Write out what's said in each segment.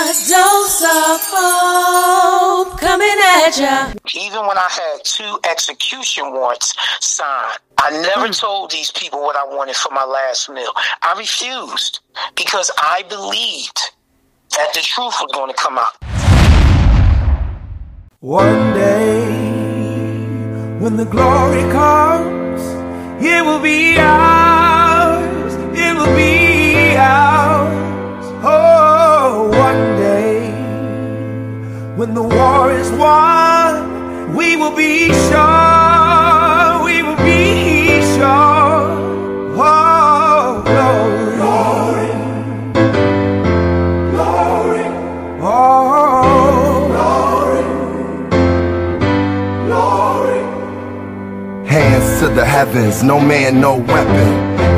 A dose of hope coming at ya. Even when I had two execution warrants signed, I never Mm. told these people what I wanted for my last meal. I refused because I believed that the truth was going to come out. One day, when the glory comes, it will be ours. When the war is won, we will be sure. We will be sure. Oh, glory. Glory. Oh, Hands to the heavens, no man, no weapon.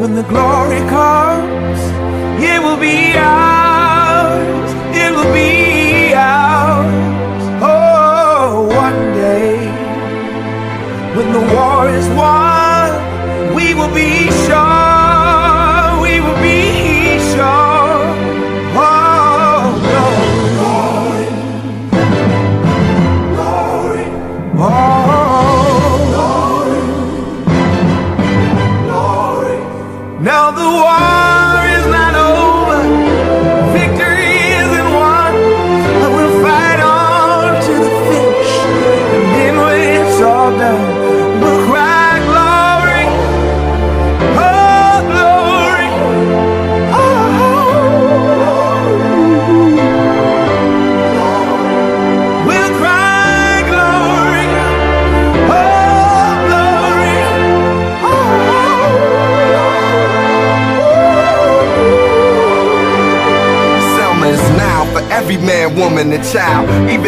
when the glory comes, it will be ours. It will be ours. Oh, one day, when the war is won,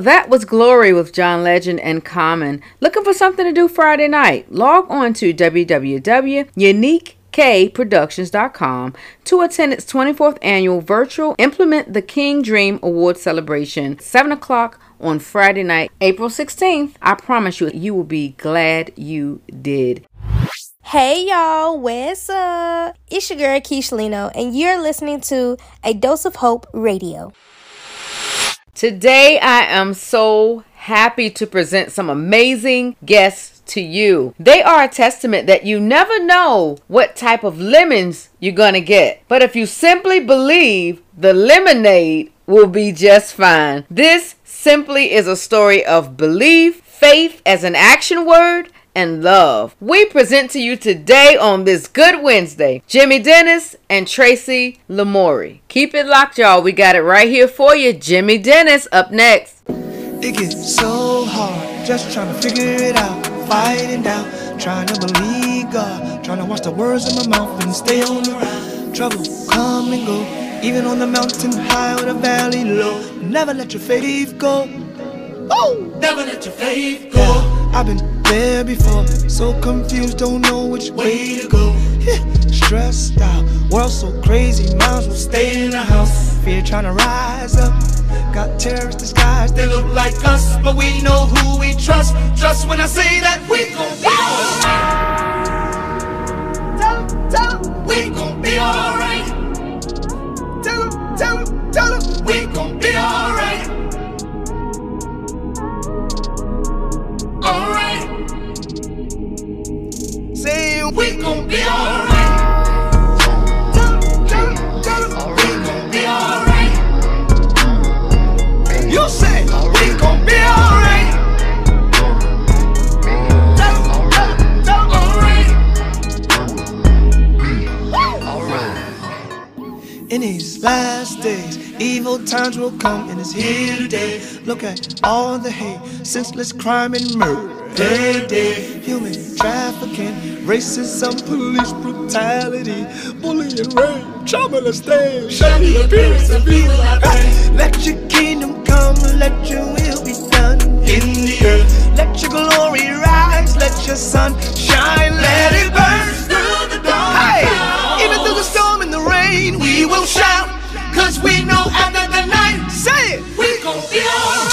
that was Glory with John Legend and Common. Looking for something to do Friday night? Log on to www.uniquekproductions.com to attend its 24th annual virtual Implement the King Dream Award celebration, 7 o'clock on Friday night, April 16th. I promise you, you will be glad you did. Hey y'all, what's up? It's your girl Keisha Lino, and you're listening to A Dose of Hope Radio. Today, I am so happy to present some amazing guests to you. They are a testament that you never know what type of lemons you're going to get. But if you simply believe, the lemonade will be just fine. This simply is a story of belief, faith as an action word, and love. We present to you today on this Good Wednesday Jimmy Dennis and Tracy Lamourie. Keep it locked, y'all. We got it right here for you. Jimmy Dennis up next. It gets so hard, just trying to figure it out, fighting down, trying to believe God, trying to watch the words in my mouth and stay on the ride. Trouble come and go, even on the mountain high or the valley low. Never let your faith go. Oh, never let your faith go. I've been there before, so confused, don't know which way to go. Stressed out, world so crazy, minds will stay in the house. Fear trying to rise up. Got terrorists disguised, they look like us, but we know who we trust. Trust when I say that we gon' be alright. We gon' be alright. 'Em, we gon' be alright. You we gon' be alright. In these last days, evil times will come and it's here today. Look at all the hate, senseless crime and murder. Day, day, human trafficking, racism, police brutality, bullying, rape, child molestation, shady appearance of evil. Let your kingdom come, let your will be done in the earth. Let your glory rise, let your sun shine, let it burn through the dawn. Hey, even through the storm and the rain, we will shout, cause we know after the night, say it, we gon' be.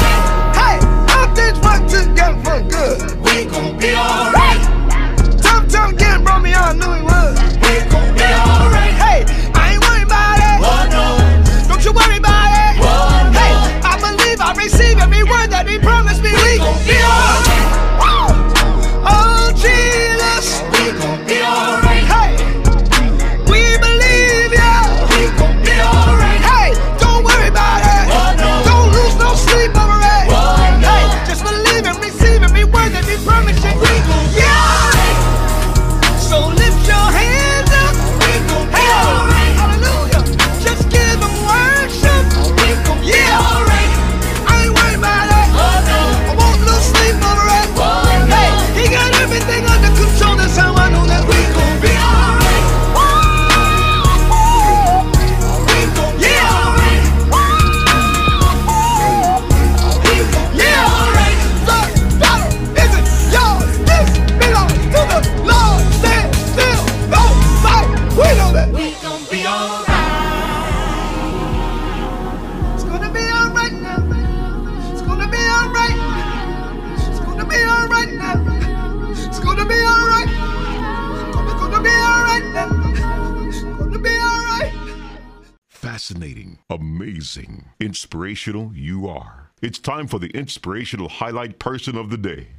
Inspirational you are. It's time for the inspirational highlight person of the day.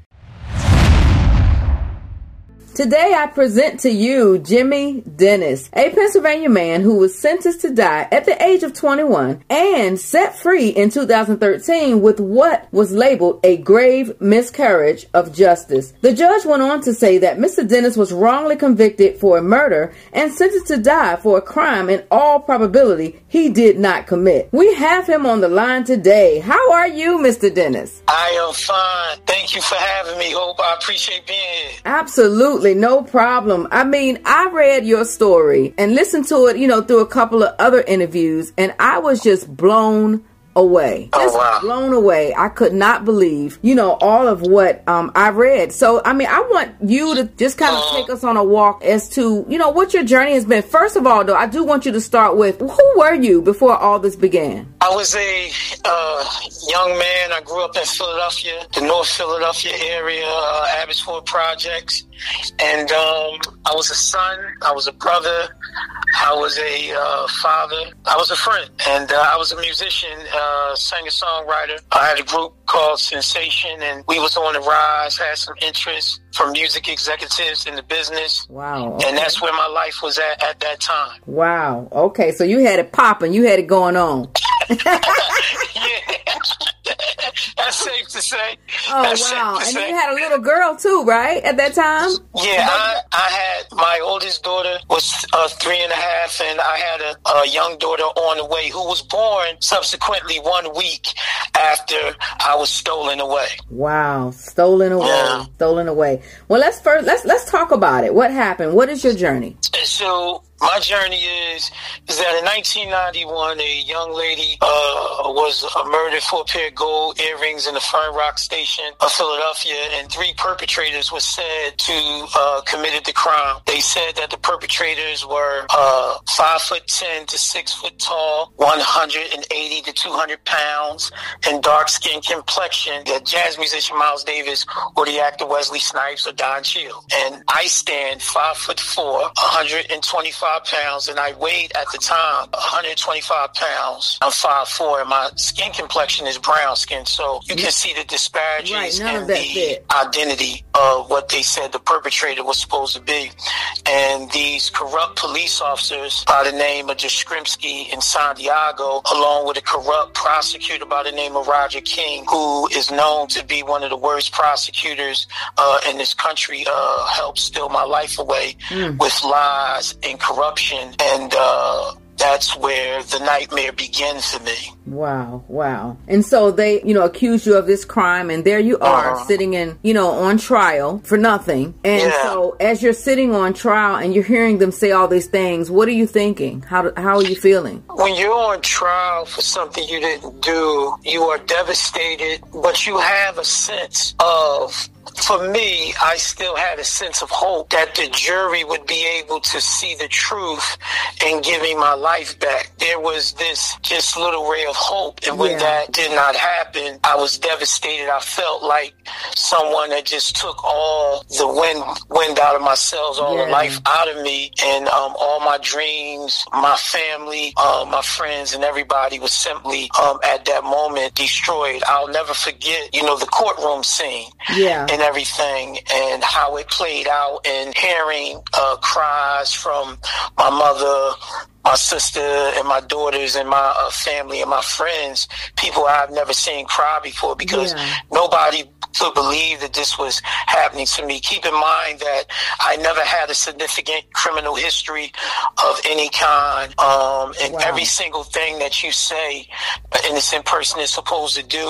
Today I present to you Jimmy Dennis, a Pennsylvania man who was sentenced to die at the age of 21 and set free in 2013 with what was labeled a grave miscarriage of justice. The judge went on to say that Mr. Dennis was wrongly convicted for a murder and sentenced to die for a crime in all probability he did not commit. We have him on the line today. How are you, Mr. Dennis? I am fine. Thank you for having me, Hope. I appreciate being here. Absolutely, no problem. I mean, I read your story and listened to it, you know, through a couple of other interviews, and I was just blown away. Oh, Just wow. blown away. I could not believe, you know, all of what um, I read. So, I mean, I want you to just kind of Uh-huh. take us on a walk as to, you know, what your journey has been. First of all, though, I do want you to start with who were you before all this began? I was a uh, young man. I grew up in Philadelphia, the North Philadelphia area, uh, Abbotsford Projects. And um, I was a son, I was a brother, I was a uh, father, I was a friend, and uh, I was a musician, uh, singer songwriter. I had a group called Sensation, and we was on the rise, had some interest from music executives in the business. Wow. And that's where my life was at at that time. Wow. Okay, so you had it popping, you had it going on. yeah. That's safe to say. Oh That's wow! And you had a little girl too, right? At that time. Yeah, I, I had my oldest daughter was uh, three and a half, and I had a, a young daughter on the way who was born subsequently one week after I was stolen away. Wow, stolen away, Yeah. stolen away. Well, let's first let's let's talk about it. What happened? What is your journey? So my journey is is that in 1991, a young lady uh, was uh, murdered for a pair of gold earrings in the Fern Rock station of Philadelphia, and three perpetrators were said to uh, committed the crime. They said that the perpetrators were uh, five foot ten to six foot tall, 180 to 200 pounds, and dark skin complexion. The jazz musician Miles Davis or the actor Wesley Snipes or Don Cheadle. And I stand five foot four, 125 pounds, and I weighed at the time 125 pounds. I'm five four, and my skin complexion is brown skin, so you can see the disparities Right, in the fit. identity of what they said the perpetrator was supposed to be. And these corrupt police officers by the name of Jastrzembski in Santiago, along with a corrupt prosecutor by the name of Roger King, who is known to be one of the worst prosecutors uh, in this country, uh, helped steal my life away with lies and corruption. And uh, that's where the nightmare begins for me. Wow, wow. And so they, you know, accuse you of this crime, and there you are Uh-huh. sitting in, you know, on trial for nothing. And Yeah. so as you're sitting on trial and you're hearing them say all these things, what are you thinking? How how are you feeling? When you're on trial for something you didn't do, you are devastated, but you have a sense of, for me, I still had a sense of hope that the jury would be able to see the truth and give me my life back. There was this just little ray of hope. And when Yeah. that did not happen, I was devastated. I felt like someone that just took all the wind, wind out of my sails, all Yeah. the life out of me and um, all my dreams, my family, um, my friends, and everybody was simply um, at that moment destroyed. I'll never forget, you know, the courtroom scene Yeah. and everything and how it played out and hearing uh, cries from my mother. My sister and my daughters and my uh, family and my friends, people I've never seen cry before because Yeah. nobody could believe that this was happening to me. Keep in mind that I never had a significant criminal history of any kind. Um, and Wow. every single thing that you say an innocent person is supposed to do,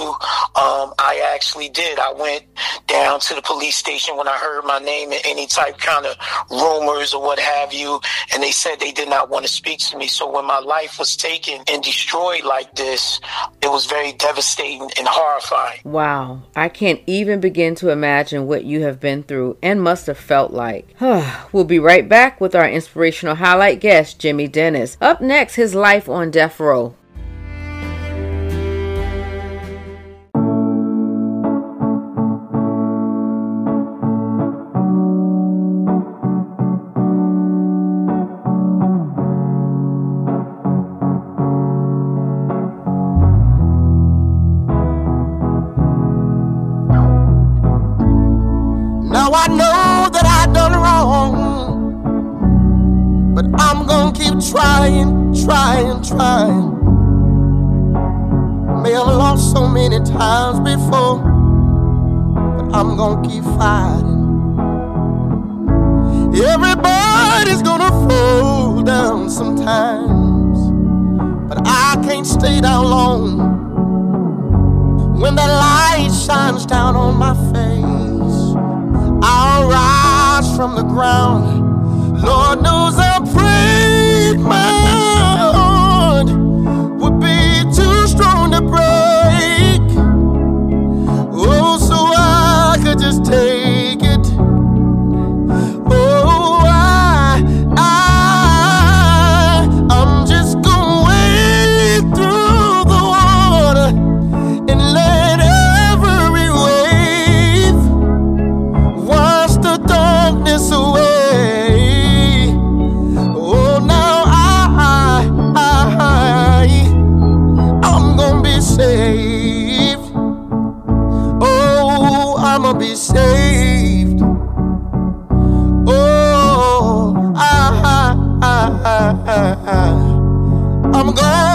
um, I actually did. I went down to the police station when I heard my name and any type kind of rumors or what have you, and they said they did not want to speak to me. So when my life was taken and destroyed like this, it was very devastating and horrifying. Wow, I can't even begin to imagine what you have been through and must have felt like. we'll be right back with our inspirational highlight guest, Jimmy Dennis. Up next, his life on death row. Trying, trying. May have lost so many times before, but I'm gonna keep fighting. Everybody's gonna fall down sometimes, but I can't stay down long. When that light shines down on my face, I'll rise from the ground. Lord knows I prayed my I'ma be saved. Oh, I, I, I, I, I'm gonna.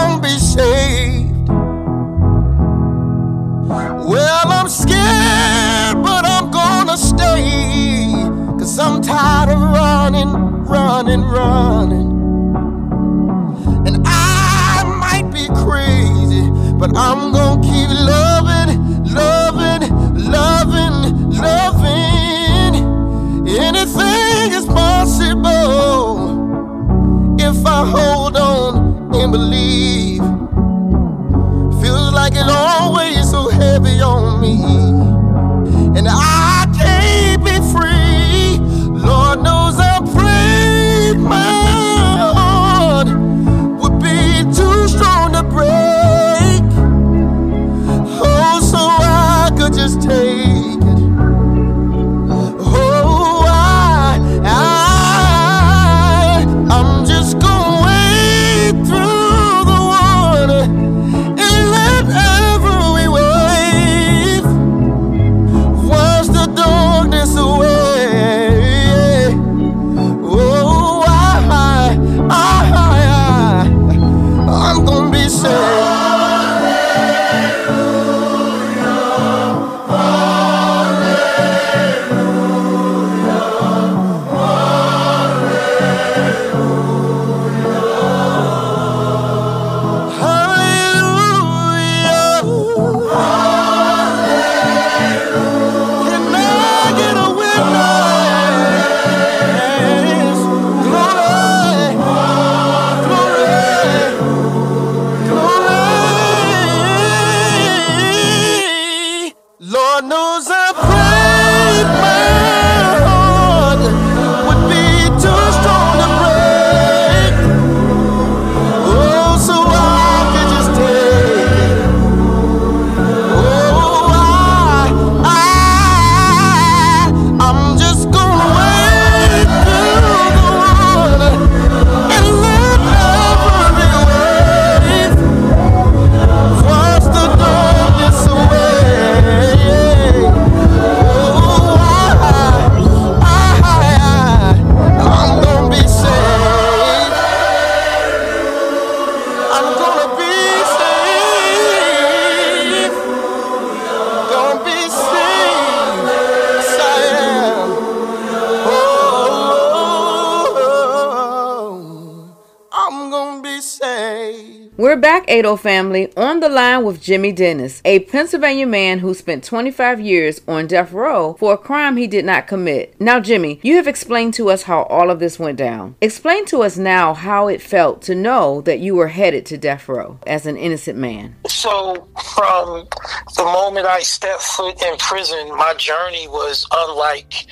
Ado family, on the line with Jimmy Dennis, a Pennsylvania man who spent 25 years on death row for a crime he did not commit. Now, Jimmy, you have explained to us how all of this went down. Explain to us now how it felt to know that you were headed to death row as an innocent man. So, from the moment I stepped foot in prison, my journey was unlike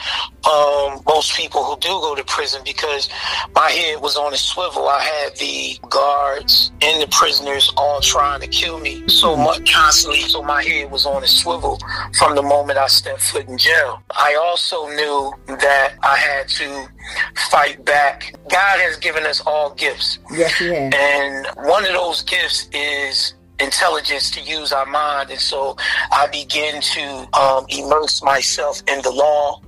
um, most people who do go to prison because my head was on a swivel. I had the guards and the prisoners all trying to kill me so much constantly. So my head was on a swivel from the moment I stepped foot in jail. I also knew that I had to fight back. God has given us all gifts. Yes, he has. And one of those gifts is intelligence to use our mind. And so I began to um, immerse myself in the law.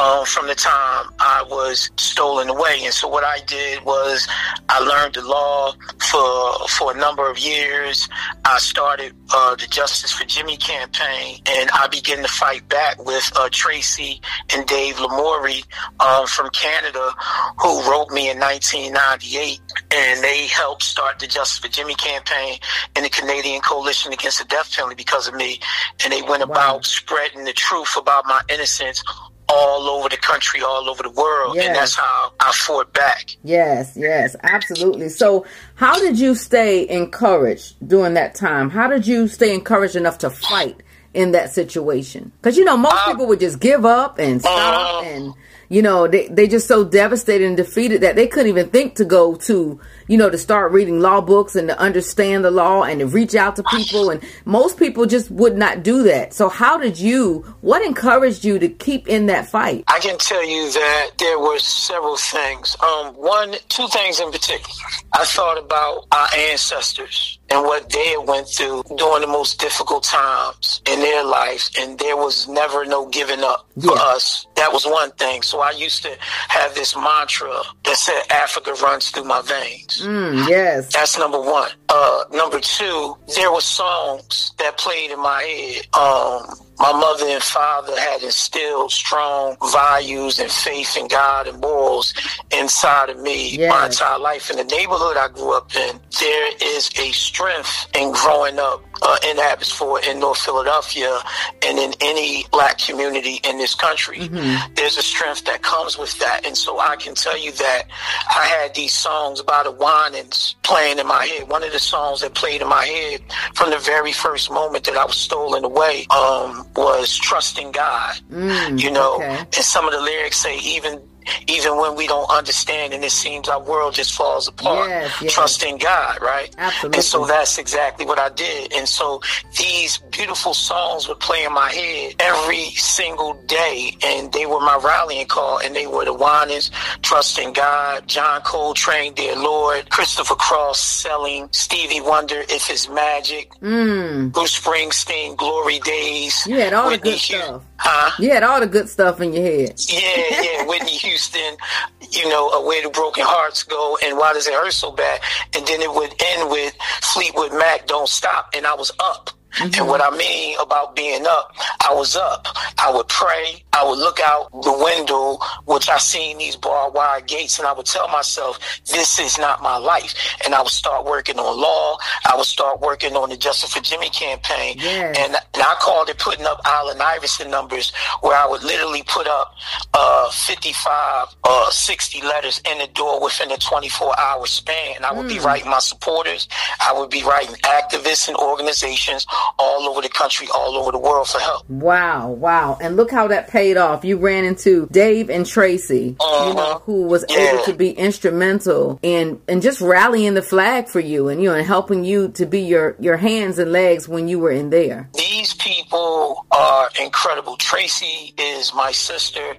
Um, from the time I was stolen away, and so what I did was I learned the law for for a number of years. I started uh, the Justice for Jimmy campaign, and I began to fight back with uh, Tracy and Dave Lamourie um, from Canada, who wrote me in 1998, and they helped start the Justice for Jimmy campaign and the Canadian Coalition Against the Death Penalty because of me, and they went about spreading the truth about my innocence all over the country, all over the world, Yes. and that's how I fought back. Yes, yes, absolutely. So, how did you stay encouraged during that time? How did you stay encouraged enough to fight in that situation? Because you know, most uh, people would just give up and uh, stop, and you know, they they just so devastated and defeated that they couldn't even think to go to, you know, to start reading law books and to understand the law and to reach out to people. And most people just would not do that. So, how did you? What encouraged you to keep in that fight? I can tell you that there were several things. Um, one, two things in particular. I thought about our ancestors and what they went through during the most difficult times in their lives, and there was never no giving up for Yeah. us. That was one thing. So I used to have this mantra that said, "Africa runs through my veins." Mm, yes. That's number one. Uh, number two, there were songs that played in my head. Um, my mother and father had instilled strong values and faith in God and morals inside of me my entire life. In the neighborhood I grew up in, there is a strength in growing up uh, in Abbotsford, in North Philadelphia, and in any black community in this country. There's a strength that comes with that. And so I can tell you that I had these songs by the Winans playing in my head. One of the songs that played in my head from the very first moment that I was stolen away um, was Trusting God. Mm, you know, okay. and some of the lyrics say, even even when we don't understand and it seems our world just falls apart. Yes, yes. Trust in God, right? Absolutely. And so that's exactly what I did. And so these beautiful songs would play in my head every single day. And they were my rallying call. And they were the Winans, Trust in God, John Coltrane, Dear Lord, Christopher Cross, Sailing, Stevie Wonder, If It's Magic, Bruce Springsteen, Glory Days. Mm. You had all the good stuff. Huh? You had all the good stuff in your head. Yeah, yeah, Whitney Houston, you know, uh, Where Do Broken Hearts Go, and Why Does It Hurt So Bad? And then it would end with Fleetwood Mac, Don't Stop, and I was up. And what I mean about being up, I was up. I would pray. I would look out the window, which I seen these barbed wire gates, and I would tell myself, this is not my life. And I would start working on law. I would start working on the Justice for Jimmy campaign. And, and I called it putting up Allen Iverson numbers, where I would literally put up uh, 55 uh, 60 letters in the door within a 24 hour span. And I would be writing my supporters. I would be writing activists and organizations all over the country, all over the world for help. Wow, wow. And look how that paid off. You ran into Dave and Tracy, you know, who was able Uh-huh. To be instrumental in in just rallying the flag for you and you know and helping you to be your your hands and legs when you were in there. These people are incredible. Tracy is my sister.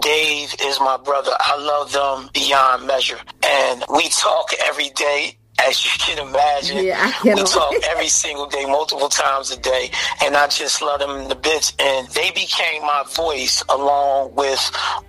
Dave is my brother. I love them beyond measure. And we talk every day. As you can imagine, Yeah, we talk every single day, multiple times a day, and I just love them the bits. And they became my voice along with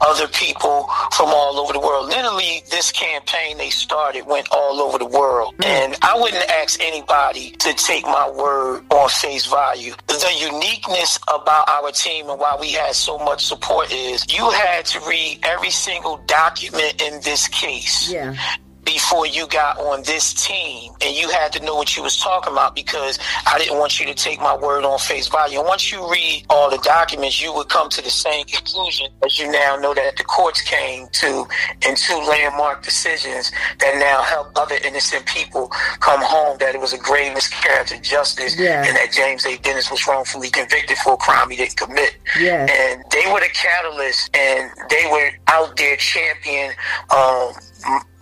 other people from all over the world. Literally, this campaign they started went all over the world, and I wouldn't ask anybody to take my word on face value. The uniqueness about our team and why we had so much support is you had to read every single document in this case Yeah. Before you got on this team and you had to know what you was talking about because I didn't want you to take my word on face value. And once you read all the documents, you would come to the same conclusion as you now know that the courts came to in two landmark decisions that now help other innocent people come home that it was a grave miscarriage of justice Yeah. and that James A. Dennis was wrongfully convicted for a crime he didn't commit. Yes. And they were the catalyst and they were out there championing um,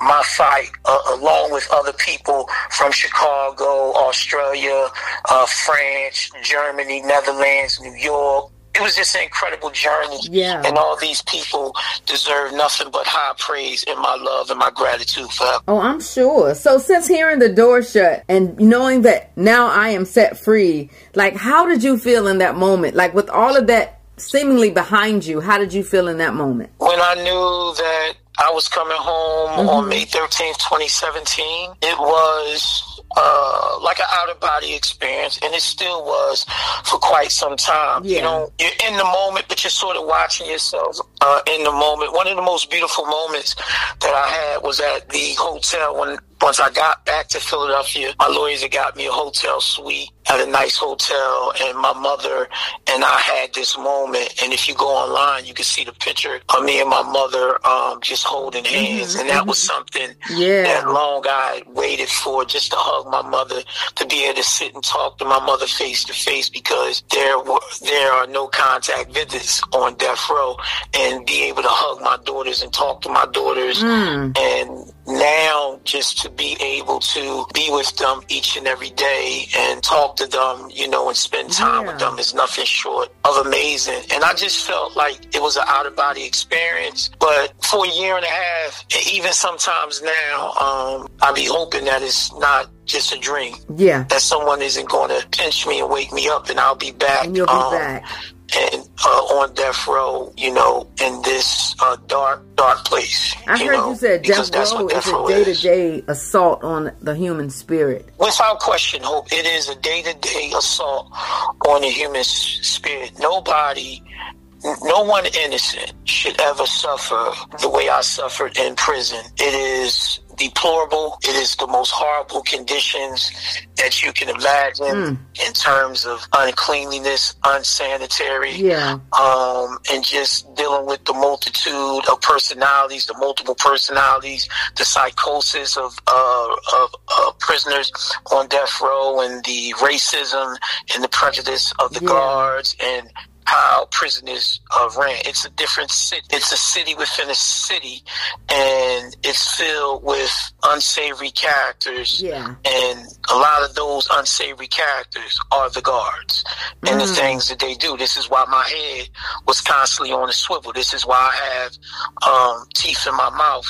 my fight uh, along with other people from Chicago, Australia, uh, France, Germany, Netherlands, New York. It was just an incredible journey. Yeah. And all these people deserve nothing but high praise and my love and my gratitude for them. Oh, I'm sure. So since hearing the door shut and knowing that now I am set free, like how did you feel in that moment? Like with all of that seemingly behind you, how did you feel in that moment? when I knew that I was coming home on May 13th, 2017, it was uh, like an out of body experience, and it still was for quite some time. Yeah. You know, you're in the moment, but you're sort of watching yourself uh, in the moment. One of the most beautiful moments that I had was at the hotel when once I got back to Philadelphia, my lawyers had got me a hotel suite at a nice hotel, and my mother and I had this moment. And if you go online, you can see the picture of me and my mother um, just holding hands, and that was something Yeah. that long I waited for, just to hug my mother, to be able to sit and talk to my mother face to face, because there were there are no contact visits on death row, and be able to hug my daughters and talk to my daughters, and now just to be able to be with them each and every day and talk to them, you know, and spend time with them is nothing short of amazing. And I just felt like it was an out of body experience. But for a year and a half, and even sometimes now, um, I be hoping that it's not just a dream. Yeah. That someone isn't going to pinch me and wake me up, and I'll be back. And you'll be um, back. And uh, on death row, you know, in this uh, dark, dark place. I heard know, you said death row what is death a day to day assault on the human spirit. Without question, Hope, it is a day to day assault on the human spirit. Nobody, no one innocent should ever suffer the way I suffered in prison. It is deplorable. It is the most horrible conditions that you can imagine in terms of uncleanliness, unsanitary, Yeah. um, and just dealing with the multitude of personalities, the multiple personalities, the psychosis of, uh, of, of prisoners on death row, and the racism and the prejudice of the Yeah. guards, and how prisoners uh, ran. It's a different city. It's a city within a city, and it's filled with unsavory characters. Yeah. And a lot of those unsavory characters are the guards and the Mm. things that they do. This is why my head was constantly on a swivel. This is why I have um, teeth in my mouth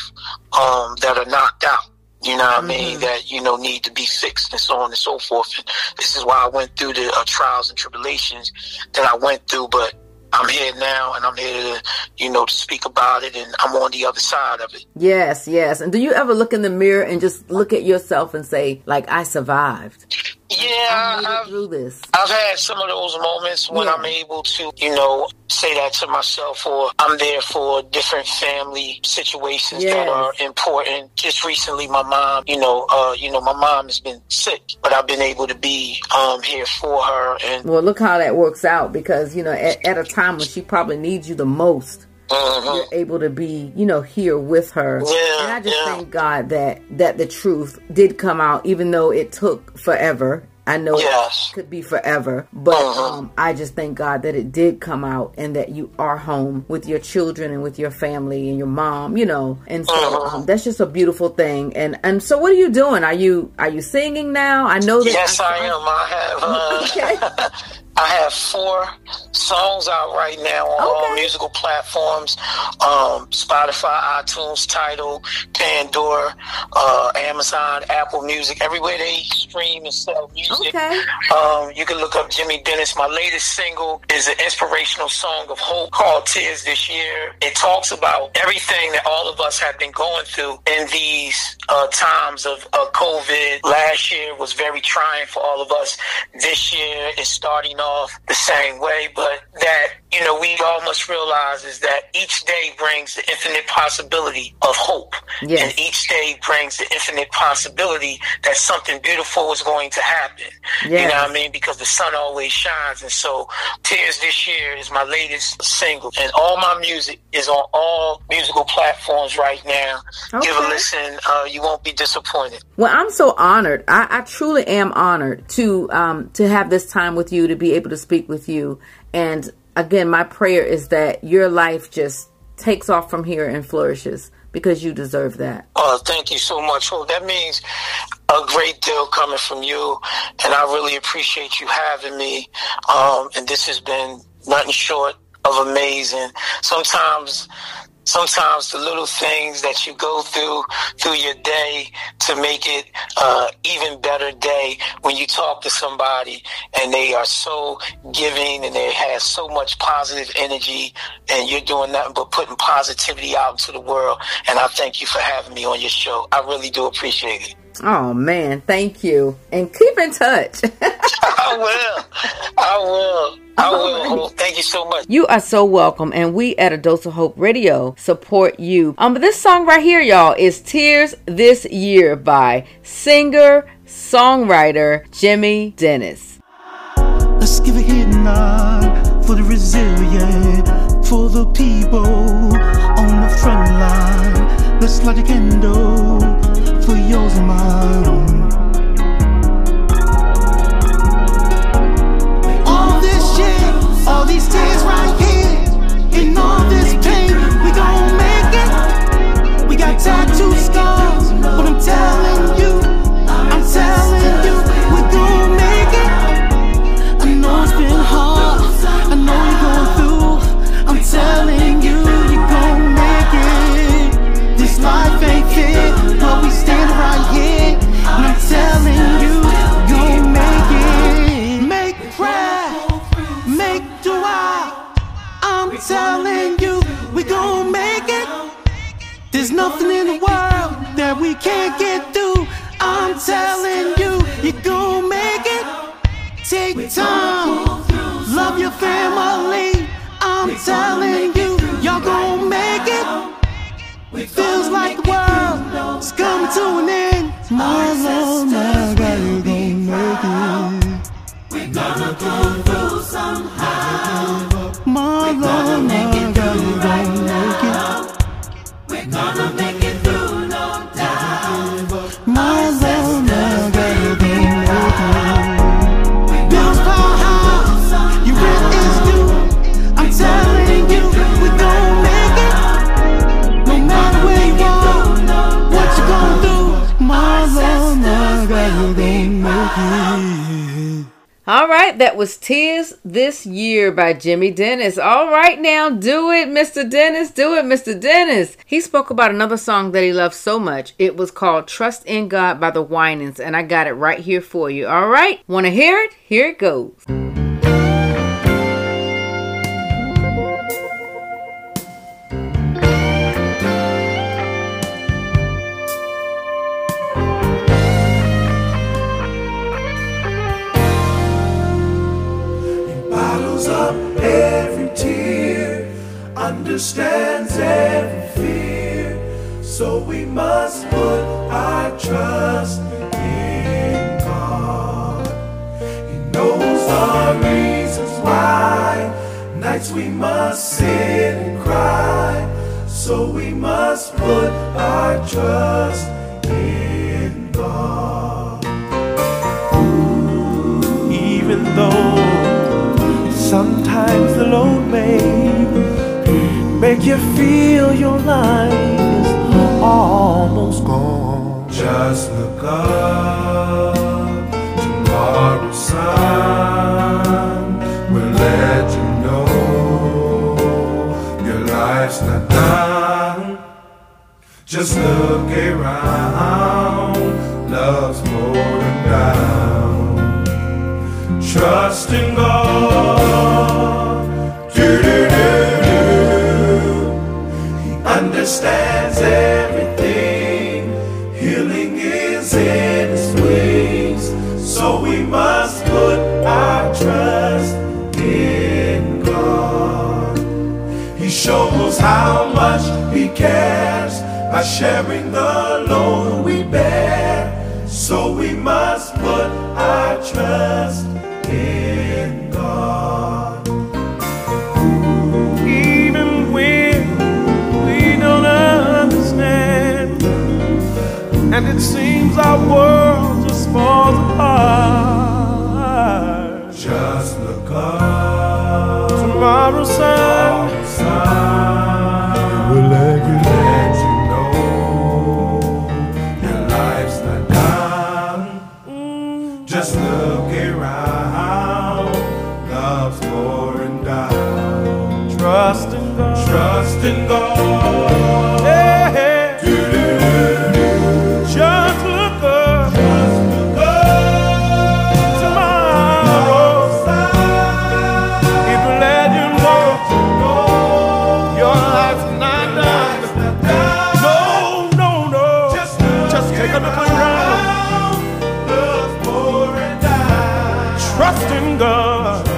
um, that are knocked out. You know what I mean? That, you know, need to be fixed and so on and so forth. And this is why I went through the uh, trials and tribulations that I went through. But I'm here now and I'm here to, you know, to speak about it and I'm on the other side of it. Yes, yes. And do you ever look in the mirror and just look at yourself and say, like, I survived? Yeah, I made I've, through this. I've had some of those moments when Yeah. I'm able to, you know, say that to myself, or I'm there for different family situations Yes. that are important. Just recently, my mom, you know, uh, you know, my mom has been sick, but I've been able to be um, here for her, and Well, look how that works out because, you know, at, at a time when she probably needs you the most, Mhm. you're able to be, you know, here with her. Yeah, and I just yeah. thank God that that the truth did come out, even though it took forever. I know Yes. it could be forever, but Uh-huh. um, I just thank God that it did come out and that you are home with your children and with your family and your mom, you know. And so Uh-huh. um, that's just a beautiful thing. And and so, what are you doing? Are you are you singing now? I know that. yes, I am. I have. Uh, Okay. I have four songs out right now on all musical platforms: um, Spotify, iTunes, Tidal, Pandora, uh, Amazon, Apple Music, everywhere they stream and sell music. Okay. Um, you can look up Jimmy Dennis. My latest single is an inspirational song of hope called Tears This Year. It talks about everything that all of us have been going through in these uh, times of, of COVID. Last year was very trying for all of us. This year is starting off the same way, but that, you know, we all must realize is that each day brings the infinite possibility of hope. Yes. And each day brings the infinite possibility that something beautiful is going to happen. You know what I mean? Because the sun always shines. And so Tears This Year is my latest single. And all my music is on all musical platforms right now. Give a listen. Uh, you won't be disappointed. Well, I'm so honored. I, I truly am honored to um, to have this time with you, to be able to speak with you. And again, my prayer is that your life just takes off from here and flourishes because you deserve that. Uh, thank you so much. Well, that means a great deal coming from you, and I really appreciate you having me. Um, and this has been nothing short of amazing. Sometimes, sometimes the little things that you go through through your day to make it uh, even better day when you talk to somebody and they are so giving and they have so much positive energy and you're doing nothing but putting positivity out into the world and I thank you for having me on your show. I really do appreciate it. Oh man, thank you, and keep in touch. I will. I will. I will. Hope. Thank you so much. You are so welcome, and we at A Dose of Hope Radio support you. Um, but this song right here, y'all, is "Tears This Year" by singer songwriter Jimmy Dennis. Let's give a hit nod for the resilient, for the people on the front line. Let's light a candle telling you, I'm telling you, we gon' make it. I know it's been hard. I know you're going through. I'm telling you, you gon' make it. This life ain't fair, but we stand right here. And I'm telling you, you gon' make it. Make prayer, make dua. I'm telling you, we gon' make it. There's nothing in the world that we can't get through. I'm telling you, you gon' make it. Take time, love your family. I'm telling you, y'all gon' make it. Feels like the world's coming to an end. My Lord, my God, you gon' make it. We're gonna pull through somehow. My Lord, my God, you gon' make it. All right, that was Tears This Year by Jimmy Dennis. All right, now do it, Mr. Dennis. Do it, Mr. Dennis. He spoke about another song that he loved so much. It was called Trust in God by the Winans, and I got it right here for you. All right, want to hear it? Here it goes. Understands every fear. So we must put our trust in God. He knows our reasons why. Nights we must sit and cry. So we must put our trust in God. Even though Sometimes the load may make you feel your life is almost gone. Just look up, tomorrow's sun will let you know your life's not done. Just look around, love's pouring down. Trust in God. Understands everything. Healing is in his wings. So we must put our trust in God. He shows how much he cares by sharing the load we bear. So we must put our trust and it seems our world just falls apart. Just look up. Tomorrow's sun will let you, let you know your life's not done. Mm. Just look around, love's pouring down. Trust in God. Trust in God. Trust in God.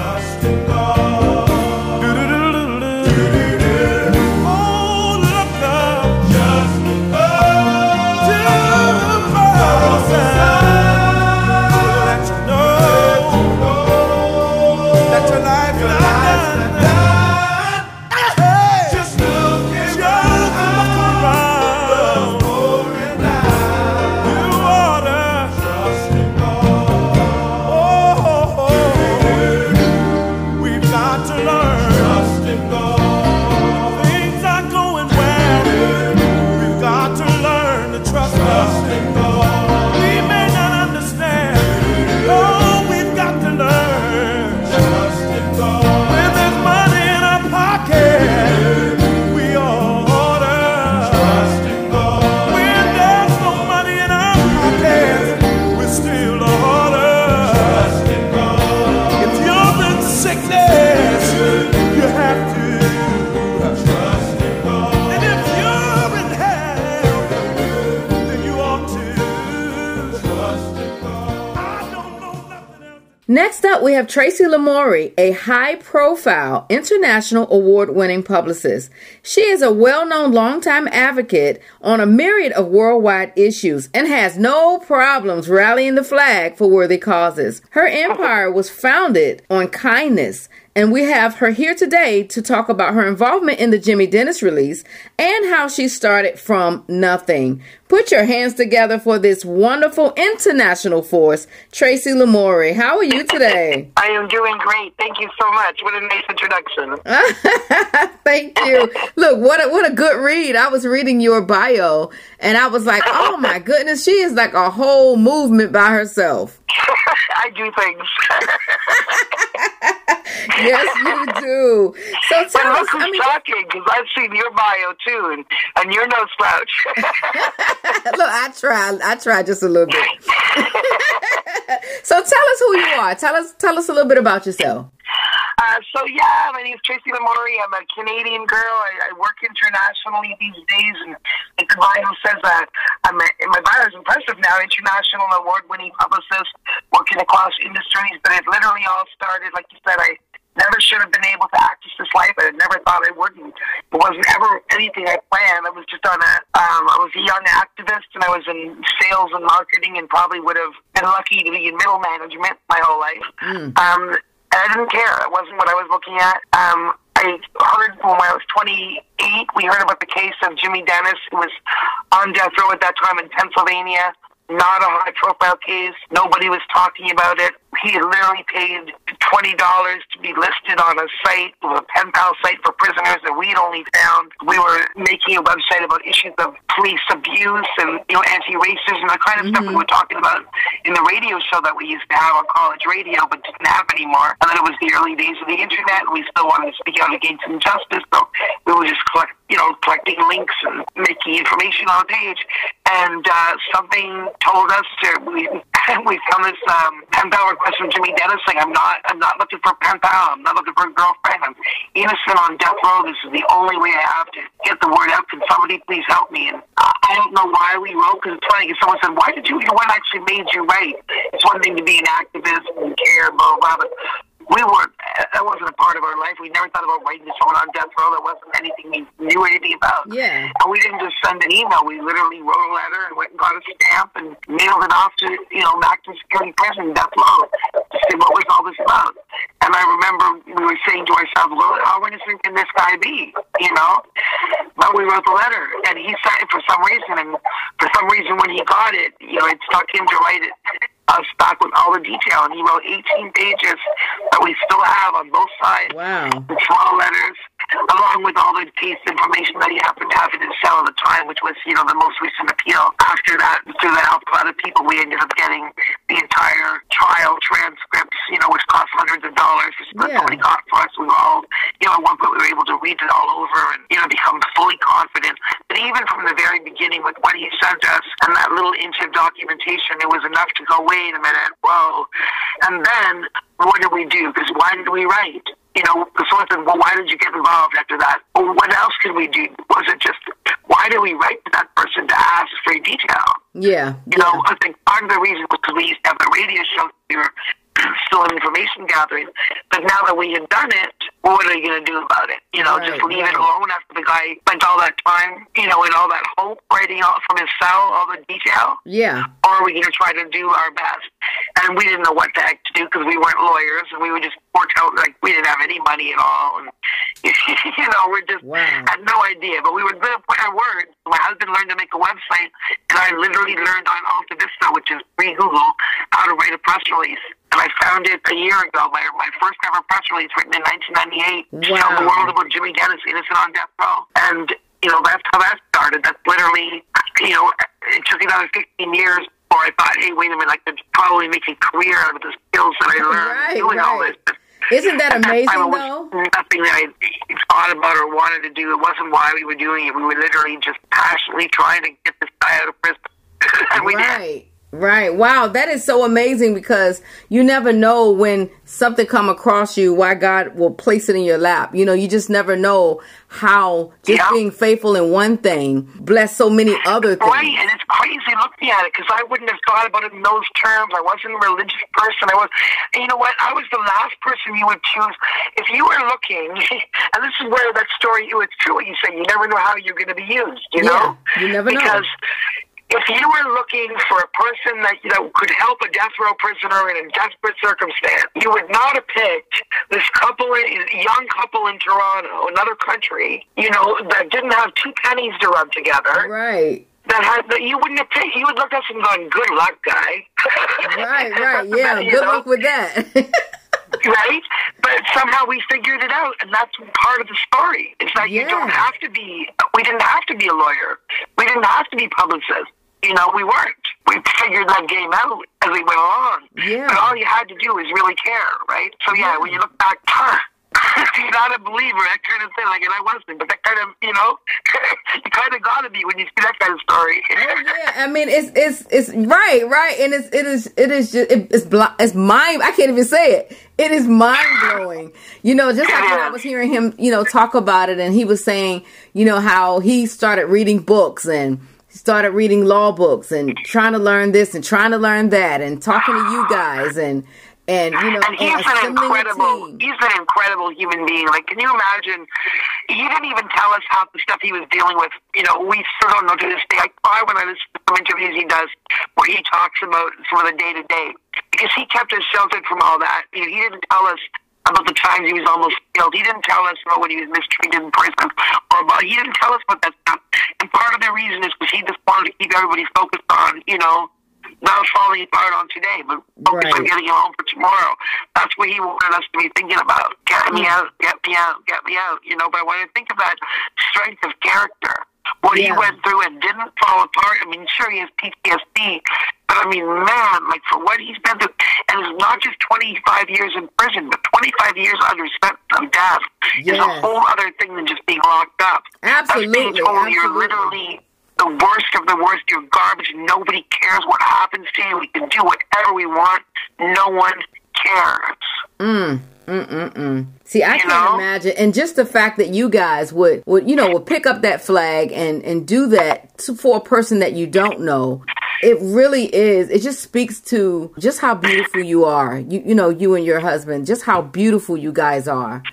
Up, we have Tracy Lamourie, a high profile international award winning publicist. She is a well known longtime advocate on a myriad of worldwide issues and has no problems rallying the flag for worthy causes. Her empire was founded on kindness and we have her here today to talk about her involvement in the Jimmy Dennis release and how she started from nothing. Put your hands together for this wonderful international force, Tracy Lamourie. How are you today? I am doing great. Thank you so much. What a nice introduction. Thank you. Look, what a, what a good read. I was reading your bio and I was like, oh my goodness, she is like a whole movement by herself. I do things. yes, you do. So tell us. look who's I mean, talking, because I've seen your bio too, and, and you're no slouch. look, I try. I try just a little bit. so tell us who you are. Tell us. Tell us a little bit about yourself. Uh, so yeah, my name is Tracy Lamourie. I'm a Canadian girl. I, I work internationally these days, and like the bio says that I'm a, my bio is impressive now. International award-winning publicist working across industries, but it literally all started, like you said, I never should have been able to access this life. I never thought I would. And it wasn't ever anything I planned. I was just on a, um, I was a young activist, and I was in sales and marketing, and probably would have been lucky to be in middle management my whole life. Um, I didn't care. It wasn't what I was looking at. Um, I heard when I was 28, we heard about the case of Jimmy Dennis, who was on death row at that time in Pennsylvania. Not a high profile case. Nobody was talking about it. He literally paid $20 to be listed on a site, a pen pal site for prisoners that we'd only found. We were making a website about issues of police abuse and, you know, anti-racism, the kind of stuff we were talking about in the radio show that we used to have on college radio, but didn't have anymore. And then it was the early days of the internet, and we still wanted to speak out against injustice, so we were just collect, you know, collecting links and making information on a page. And uh, something told us to we we found this um, pen pal request from Jimmy Dennis saying, "I'm not I'm not looking for a pen pal. I'm not looking for a girlfriend. I'm innocent on death row. This is the only way I have to get the word out. Can somebody please help me?" And I don't know why we wrote because it's funny. 'cause someone said, "Why did you? What actually made you write?" It's one thing to be an activist and care, blah blah, blah but we weren't. That wasn't a part of our life. We never thought about writing to someone on death row. That wasn't anything we knew anything about. Yeah. And we didn't just send an email. We literally wrote a letter and went and got a stamp and mailed it off to, you know, Macton Security Prison, Death Row, to see what was all this about. And I remember we were saying to ourselves, well, how innocent can this guy be? You know? But we wrote the letter, and he signed it for some reason. And for some reason, when he got it, you know, it stuck him to write it us back with all the detail. And he wrote 18 pages that we still have on both sides Wow. the small letters, along with all the case information that he happened to have in his cell at the time, which was, you know, the most recent appeal. After that, through the help of other people, we ended up getting the entire trial transcripts, you know, which cost hundreds of dollars, which Yeah. nobody got for us. We were all, you know, at one point we were able to read it all over and, you know, become fully confident. But even from the very beginning with what he sent us and that little inch of documentation, it was enough to go, wait a minute, whoa. And then what did we do? Because why did we write? You know, someone said, well, why did you get involved after that? Well, what else could we do? Was it just, why did we write to that person to ask for a detail? Yeah. You know, I think part of the reason was because we used to have the radio show. here still in information gathering. But now that we had done it, what are you going to do about it? You know, just Right, leave it alone after the guy spent all that time, you know, and all that hope writing out from his cell, all the detail? Yeah. Or are we going to try to do our best? And we didn't know what the heck to do because we weren't lawyers and we were just worked out like we didn't have any money at all. And, you know, we're just Wow. had no idea. But we were good at put our words. My husband learned to make a website and I literally learned on Alta Vista, which is pre Google, how to write a press release. And I found it a year ago, my, my first ever press release written in 1998 to tell the world about Jimmy Dennis, innocent on death row. And, you know, that's how that started. That's literally, you know, it took another 15 years before I thought, hey, wait a minute, I could probably make a career out of the skills that I learned Right, doing all right. this. Isn't that amazing, was though? Nothing that I thought about or wanted to do. It wasn't why we were doing it. We were literally just passionately trying to get this guy out of prison. and we did. Right. Wow, that is so amazing because you never know when something come across you why God will place it in your lap. You know, you just never know how just Yeah. being faithful in one thing bless so many other things. Right, and it's crazy looking at it because I wouldn't have thought about it in those terms. I wasn't a religious person. I was, you know what? I was the last person you would choose if you were looking. And this is where that story. It's true what you say. You never know how you're going to be used. You Yeah, know, you never know. because. If you were looking for a person that you know could help a death row prisoner in a desperate circumstance, you would not have picked this couple, in, young couple in Toronto, another country, you know, that didn't have two pennies to rub together Right. that had that you wouldn't have picked. You would look at us and gone, "Good luck, guy." Right, right. Yeah, good know? luck with that. right? But somehow we figured it out, and that's part of the story. It's that you don't have to be. We didn't have to be a lawyer. We didn't have to be publicists. You know, we weren't. We figured that game out as we went along. Yeah. But all you had to do was really care, right? So yeah, when you look back, huh, you're not a believer, that kind of thing. Like, and I wasn't, but that kind of, you know, you kind of got to be when you see that kind of story. Oh yeah, I mean it's it's it's right, right, and it's it is it is just it, it's bl- it's mind. I can't even say it. It is mind blowing. You know, just like when I was hearing him, you know, talk about it, and he was saying, you know, how he started reading books and started reading law books and trying to learn this and trying to learn that and talking to you guys and and you know and he's and an incredible he's an incredible human being. Like can you imagine? He didn't even tell us how the stuff he was dealing with. You know we still don't know to this day. I when i listen to interviews he does where he talks about some of the day to day because he kept us sheltered from all that. You know he didn't tell us about the times he was almost killed. He didn't tell us about when he was mistreated in prison, or about he didn't tell us about that stuff. And part of the reason is because he just wanted to keep everybody focused on, you know, not falling apart on today, but focus on getting you home for tomorrow. That's what he wanted us to be thinking about. Get me hmm. out, get me out, get me out. You know, but when I think of that strength of character, what he went through and didn't fall apart. I mean, sure he has PTSD, but I mean, man, like for what he's been through, and it's not just 25 years in prison, but 25 years under sentence of death is a whole other thing than just being locked up. That's being Absolutely, you're literally the worst of the worst. You're garbage. Nobody cares what happens to you. We can do whatever we want. No one Mm, mm, mm, mm. See, I You can't know? imagine, and just the fact that you guys would, would you know, would pick up that flag and and do that to, for a person that you don't know. It really is. It just speaks to just how beautiful you are. You you know, you and your husband, just how beautiful you guys are.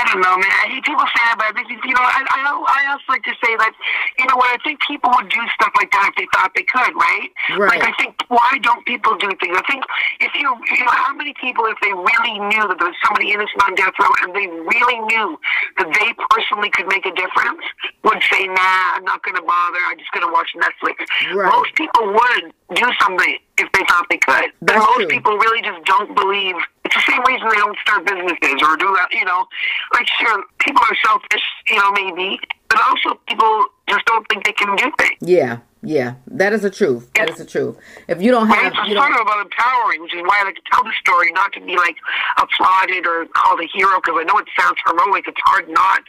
I don't know, man. I hate people say that, but you know, I, I, I also like to say that, you know what, I think people would do stuff like that if they thought they could, right? Right. Like, I think, why don't people do things? I think if you, you know, how many people, if they really knew that there was somebody innocent on death row and they really knew that they personally could make a difference, would say, nah, I'm not going to bother. I'm just going to watch Netflix. Right. Most people would do something if they thought they could. But That's most true. people really just don't believe. It's the same reason they don't start businesses or do that, you know. Like, sure, people are selfish, you know, maybe, but also people just don't think they can do things. Yeah, yeah, that is the truth. That is the truth. If you don't Right? have, It's sort of about empowering, which is why I like to tell the story, not to be like applauded or called a hero, because I know it sounds heroic. It's hard not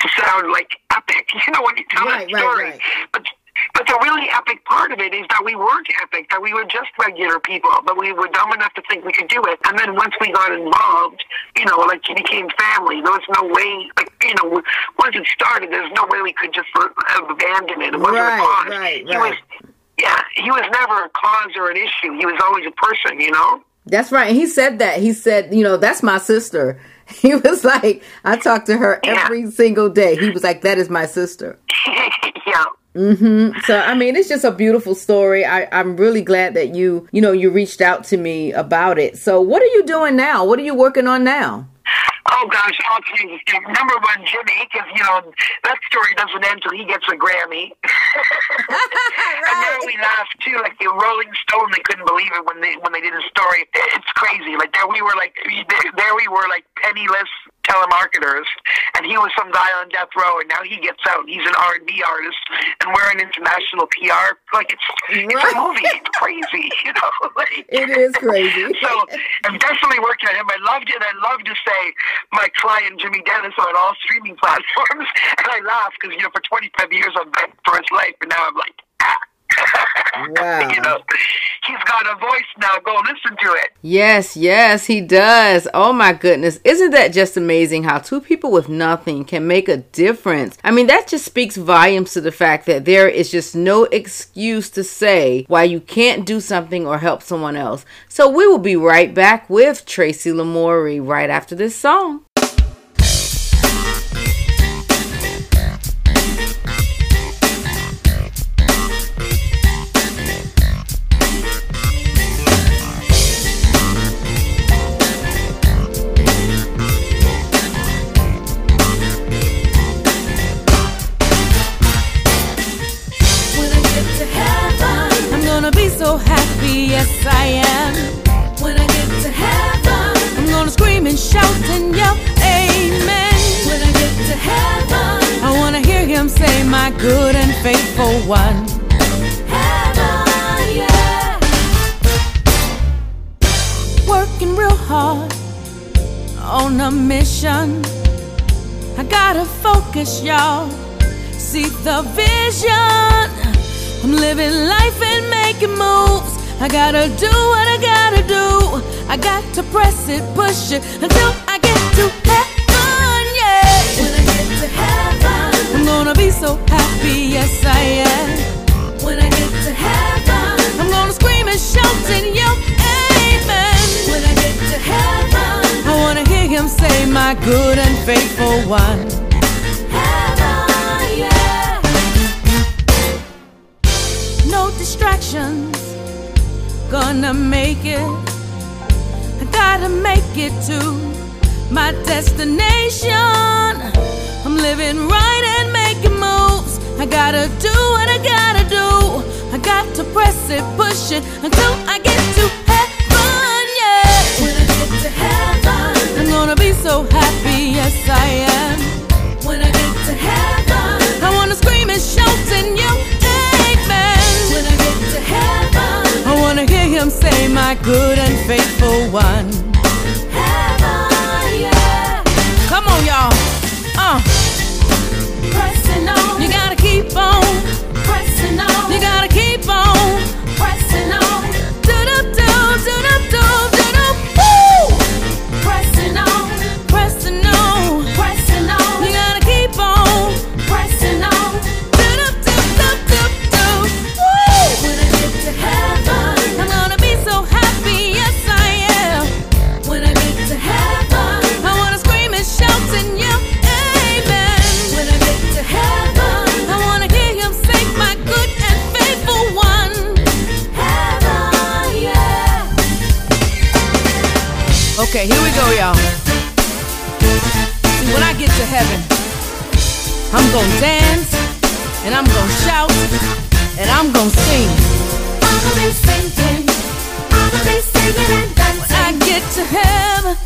to sound like epic, you know, when you tell Right, that right, story. right. But but the really epic part of it is that we weren't epic, that we were just regular people, but we were dumb enough to think we could do it. And then once we got involved, you know, like it became family. There was no way, like you know, once it started, there's no way we could just abandon it. It wasn't Right, a cause. right, He right. was yeah, he was never a cause or an issue. He was always a person, you know? That's right. And he said that. He said, you know, that's my sister. He was like, I talk to her Yeah. every single day. He was like, that is my sister. yeah. Hmm So I mean, it's just a beautiful story. I, I'm really glad that you, you know, you reached out to me about it. So what are you doing now? What are you working on now? Oh gosh, all kinds of things. Number one, Jimmy, because you know that story doesn't end till he gets a Grammy. And now we laugh too, like the Rolling Stone. They couldn't believe it when they when they did a story. It's crazy. Like there we were, like there, there we were, like penniless telemarketers, and he was some guy on death row, and now he gets out. He's an R and B artist, and we're an international PR. Like it's it's a movie. It's crazy, you know. Like, It is crazy. so I'm definitely working on him. I loved it. I love to say my client Jimmy Dennis on all streaming platforms, and I laugh because you know for 25 years I've been for his life, and now I'm like, ah. Wow. you know, he's got a voice now. Go listen to it. Yes, yes, he does. Oh my goodness. Isn't that just amazing how two people with nothing can make a difference? I mean, that just speaks volumes to the fact that there is just no excuse to say why you can't do something or help someone else. So we will be right back with Tracy Lamourie right after this song. Faithful one. I'm gonna dance and I'm gonna shout and I'm gonna sing. I'm gonna be singing. I'm gonna be singing and dancing. When I get to heaven,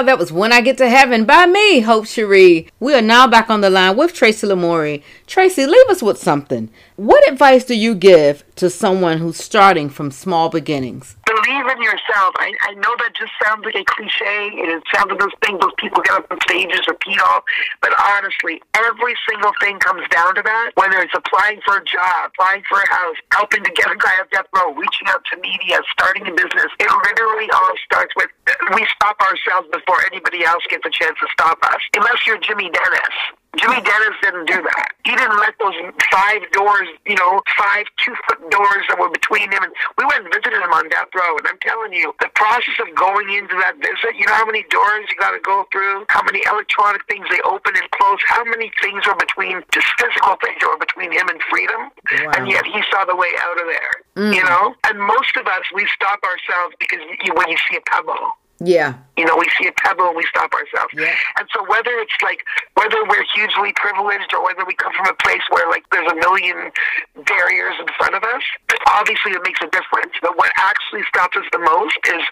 y'all, that was When I Get to Heaven by me, Hope Cherie. We are now back on the line with Tracy Lamourie. Tracy, leave us with something. What advice do you give to someone who's starting from small beginnings? Believe in yourself. I, I know that just sounds like a cliche, and it sounds like those things those people get up on stages repeat off. But honestly, every single thing comes down to that. Whether it's applying for a job, applying for a house, helping to get a guy off death row, reaching out to media, starting a business, it literally all starts with we stop ourselves before anybody else gets a chance to stop us. Unless you're Jimmy Dennis. Jimmy Dennis didn't do that. He didn't let those five doors, you know, five two foot doors that were between him. And we went and visited him on death row. And I'm telling you, the process of going into that visit, you know how many doors you got to go through, how many electronic things they open and close, how many things are between, just physical things are between him and freedom. And yet he saw the way out of there, you mm. know? And most of us, we stop ourselves because you, when you see a pebble. Yeah. You know, we see a pebble and we stop ourselves. Yeah. And so whether it's like whether we're hugely privileged or whether we come from a place where like there's a million barriers in front of us, obviously it makes a difference. But what actually stops us the most is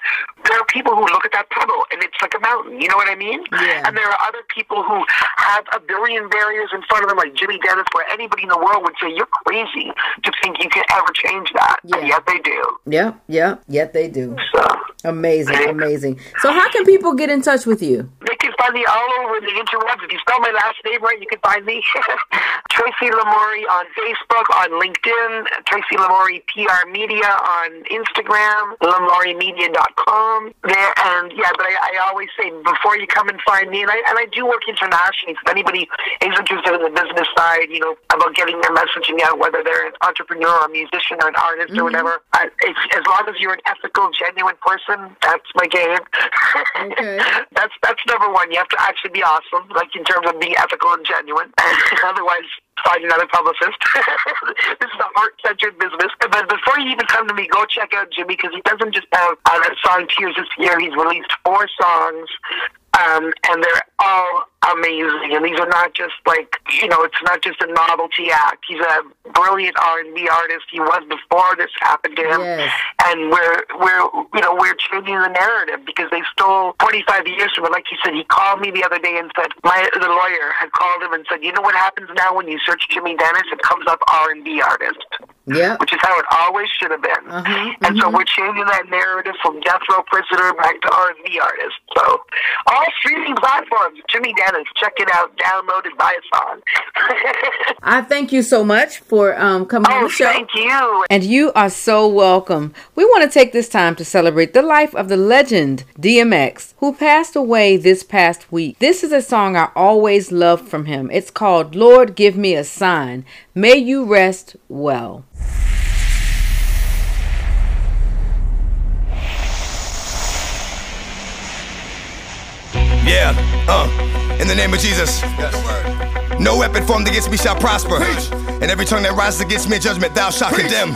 there are people who look at that pebble and it's like a mountain. You know what I mean? Yeah. And there are other people who have a billion barriers in front of them, like Jimmy Dennis, where anybody in the world would say you're crazy to think you can ever change that. Yeah. And yet they do. Yeah. Yeah. Yet they do. So Amazing. Amazing. So how can people get in touch with you? They can find me all over the interwebs. If you spell my last name right, you can find me. Tracy Lamourie on Facebook, on LinkedIn, Tracy Lamourie PR Media on Instagram, LamourieMedia.com. There and yeah, but I, I always say before you come and find me, and I and I do work internationally. So if anybody is interested in the business side, you know, about getting their messaging out, whether they're an entrepreneur or a musician or an artist or mm-hmm. whatever, I, as long as you're an ethical, genuine person, that's my game. Okay. that's that's number one. You have to actually be awesome, like in terms of being ethical and genuine. Otherwise, find another publicist. this is a heart-centered business. But before you even come to me, go check out Jimmy because he doesn't just have uh, that song "Tears" this year. He's released four songs. Um, and they're all amazing. And these are not just like you know, it's not just a novelty act. He's a brilliant R and B artist. He was before this happened to him. Yes. And we're we're you know we're changing the narrative because they stole 45 years from it. Like he said, he called me the other day and said my the lawyer had called him and said, you know what happens now when you search Jimmy Dennis, it comes up R and B artist Yeah. which is how it always should have been. Uh-huh, And so we're changing that narrative from death row prisoner back to R and B artist. So all streaming platforms, Jimmy Dennis, check it out, download it, buy a song. I thank you so much for um, coming on oh, the show. thank you. And you are so welcome. We want to take this time to celebrate the life of the legend DMX, who passed away this past week. This is a song I always loved from him. It's called Lord Give Me a Sign. May you rest well. Yeah, uh, in the name of Jesus. Yes. No weapon formed against me shall prosper. And every tongue that rises against me in judgment, thou shalt condemn.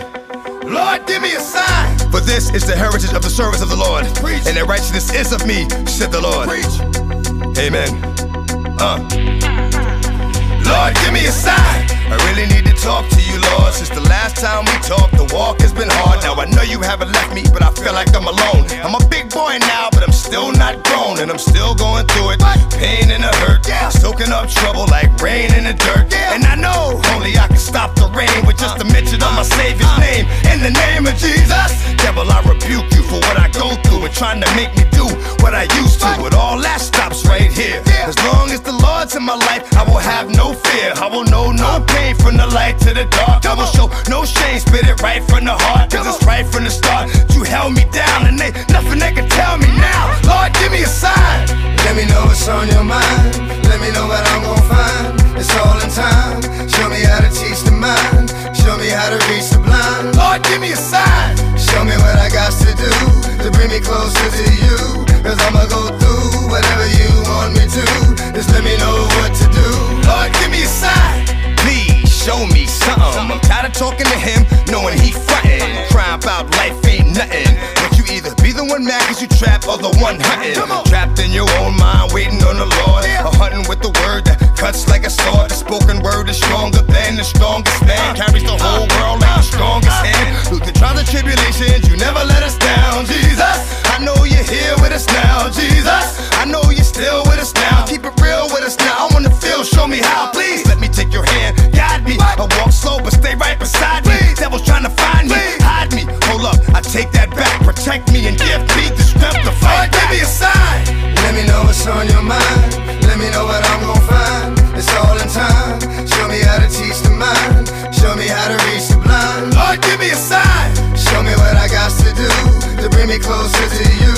Lord, give me a sign. For this is the heritage of the servants of the Lord. And the righteousness is of me, said the Lord. Preach. Amen. Uh. Lord, give me a sign. I really need to talk to you, Lord. Since the last time we talked, the walk has been hard. Now I know you haven't left me, but I feel like I'm alone. I'm a big boy now, but I'm still not grown, and I'm still going through it. Pain and the hurt, soaking up trouble like rain in the dirt. And I know only I can stop the rain with just a mention of my Savior's name. In the name of Jesus, devil, I rebuke you for what I go through and trying to make me do what I used to. But all that stops right here. As long as the Lord's in my life, I will light to the dark. I will show no shame, spit it right from the heart. Cause it's right from the start. You held me down and they nothing they can tell me now. Lord, give me a sign. Let me know what's on your mind. Let me know what I'm gonna find. It's all in time. Show me how to teach the mind. Show me how to reach the blind. Lord, give me a sign. Show me what I got to do to bring me closer to you. Tired of talking to him, knowing he frontin'. Crying about life ain't nothing. But you either be the one mad cause you trapped or the one hunting. Trapped in your own mind, waiting on the Lord. Or hunting with the word that cuts like a sword. The spoken word is stronger than the strongest man. Uh, Carries the uh, whole world like the uh, strongest hand. Through the trials and tribulations, you never let us down. Jesus, I know you're here with us now. Jesus, I know you're take that back. Protect me and give me the strength to fight. Give me a sign. Let me know what's on your mind. Let me know what I'm gonna find. It's all in time. Show me how to teach the mind. Show me how to reach the blind. Lord, give me a sign. Show me what I got to do to bring me closer to you.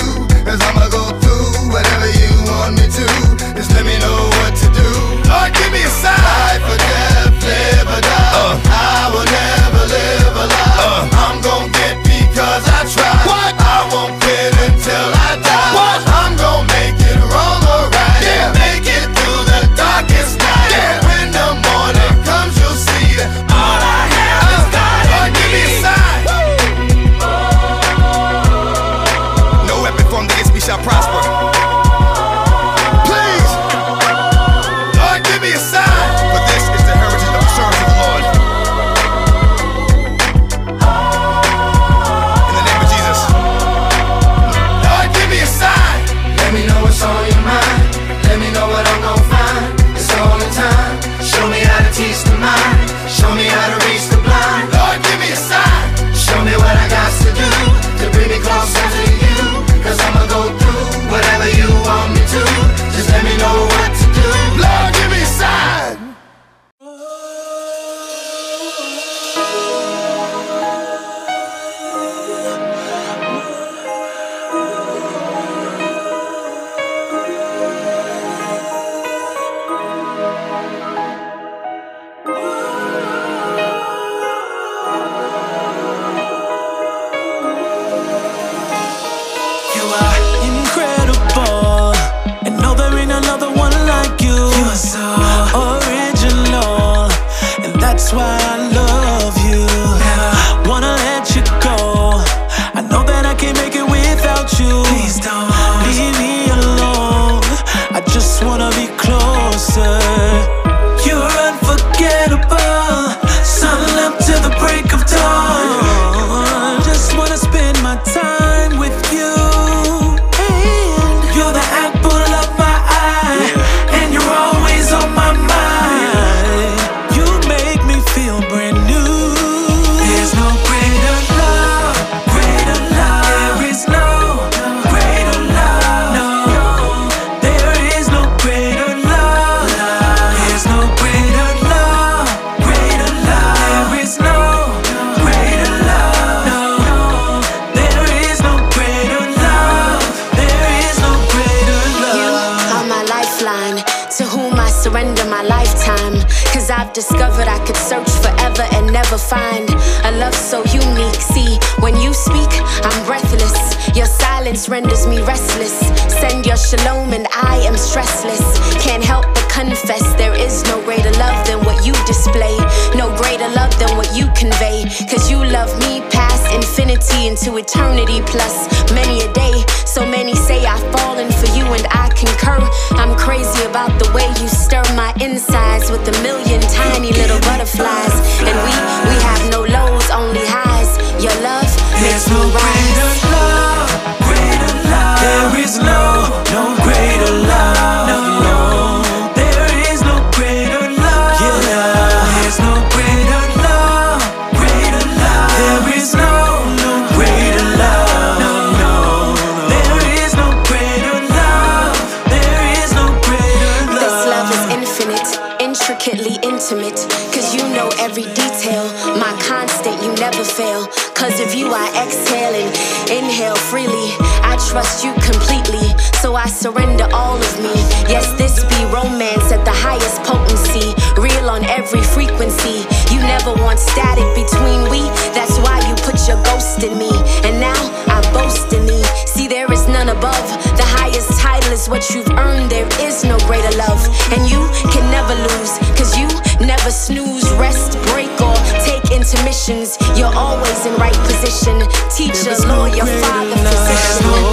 Never find a love so unique. See, when you speak, I'm breathless. Your silence renders me restless. Send your shalom and I am stressless. Can't help but confess there is no greater love than what you display. No greater love than what you convey. Cause you love me past infinity into eternity plus many a day. So many say I've fallen for you and I concur. I'm crazy about the way you stir my insides with a million tiny little butterflies. And we, we have no lows, only highs. Your love makes There's me no rise. love, greater love. There is no, no greater Cause of you, I exhale and inhale freely. I trust you completely, so I surrender all of me. Yes, this be romance at the highest potency. Real on every frequency. You never want static between we. That's why you put your ghost in me. And now I boast in me. See, there is none above. The highest title is what you've earned. There is no greater love. And you can never lose. Cause you never snooze, rest, break, intermissions. You're always in right position. Teacher, lawyer, father, physician.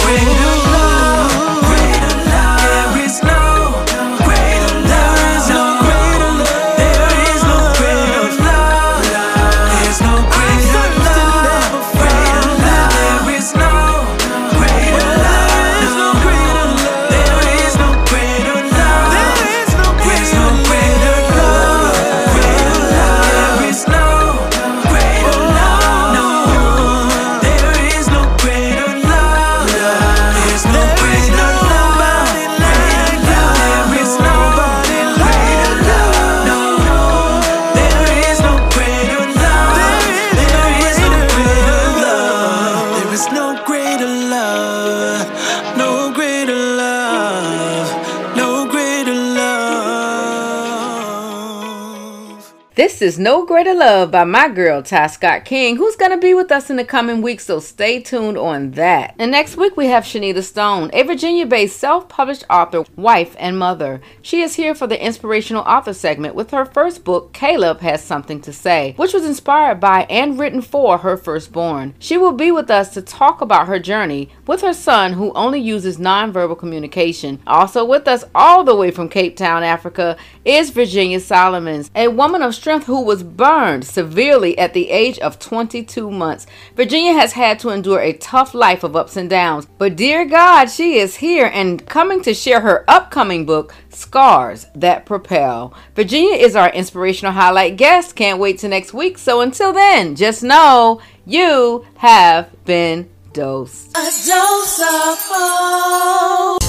Is No Greater Love by my girl Ty Scott King, who's going to be with us in the coming weeks, so stay tuned on that. And next week we have Shanita Stone, a Virginia based self published author, wife, and mother. She is here for the inspirational author segment with her first book, Caleb Has Something to Say, which was inspired by and written for her firstborn. She will be with us to talk about her journey with her son, who only uses nonverbal communication. Also with us all the way from Cape Town, Africa, is Virginia Solomons, a woman of strength who was burned severely at the age of 22 months. Virginia has had to endure a tough life of ups and downs, but dear God, she is here and coming to share her upcoming book, Scars That Propel. Virginia is our inspirational highlight guest. Can't wait till next week. So until then, just know you have been dosed. A dose of hope.